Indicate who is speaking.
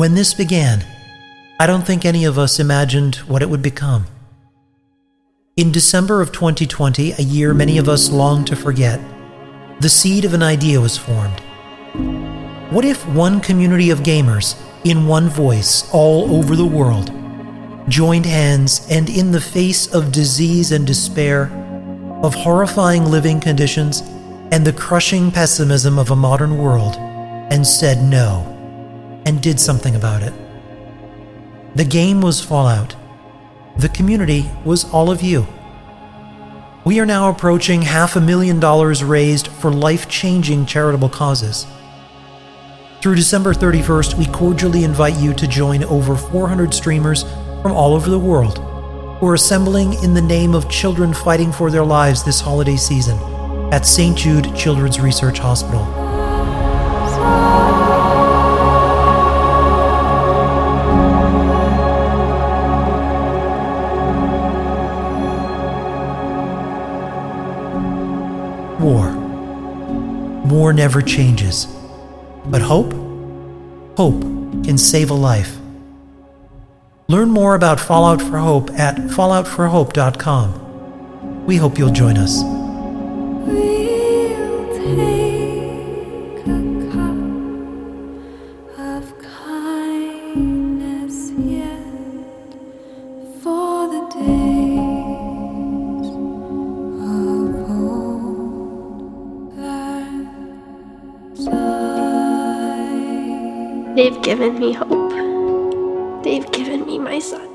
Speaker 1: When this began, I don't think any of us imagined what it would become. In December of 2020, a year many of us long to forget, the seed of an idea was formed. What if one community of gamers, in one voice, all over the world, joined hands and, in the face of disease and despair, of horrifying living conditions, and the crushing pessimism of a modern world, and said no, and did something about it? The game was Fallout. The community was all of you. We are now approaching half a million dollars raised for life changing charitable causes. Through December 31st, we cordially invite you to join over 400 streamers from all over the world who are assembling in the name of children fighting for their lives this holiday season at St. Jude Children's Research Hospital. War. War never changes. But hope? Hope can save a life. Learn more about Fallout for Hope at falloutforhope.com. We hope you'll join us.
Speaker 2: We'll
Speaker 3: They've given me hope. They've given me my son.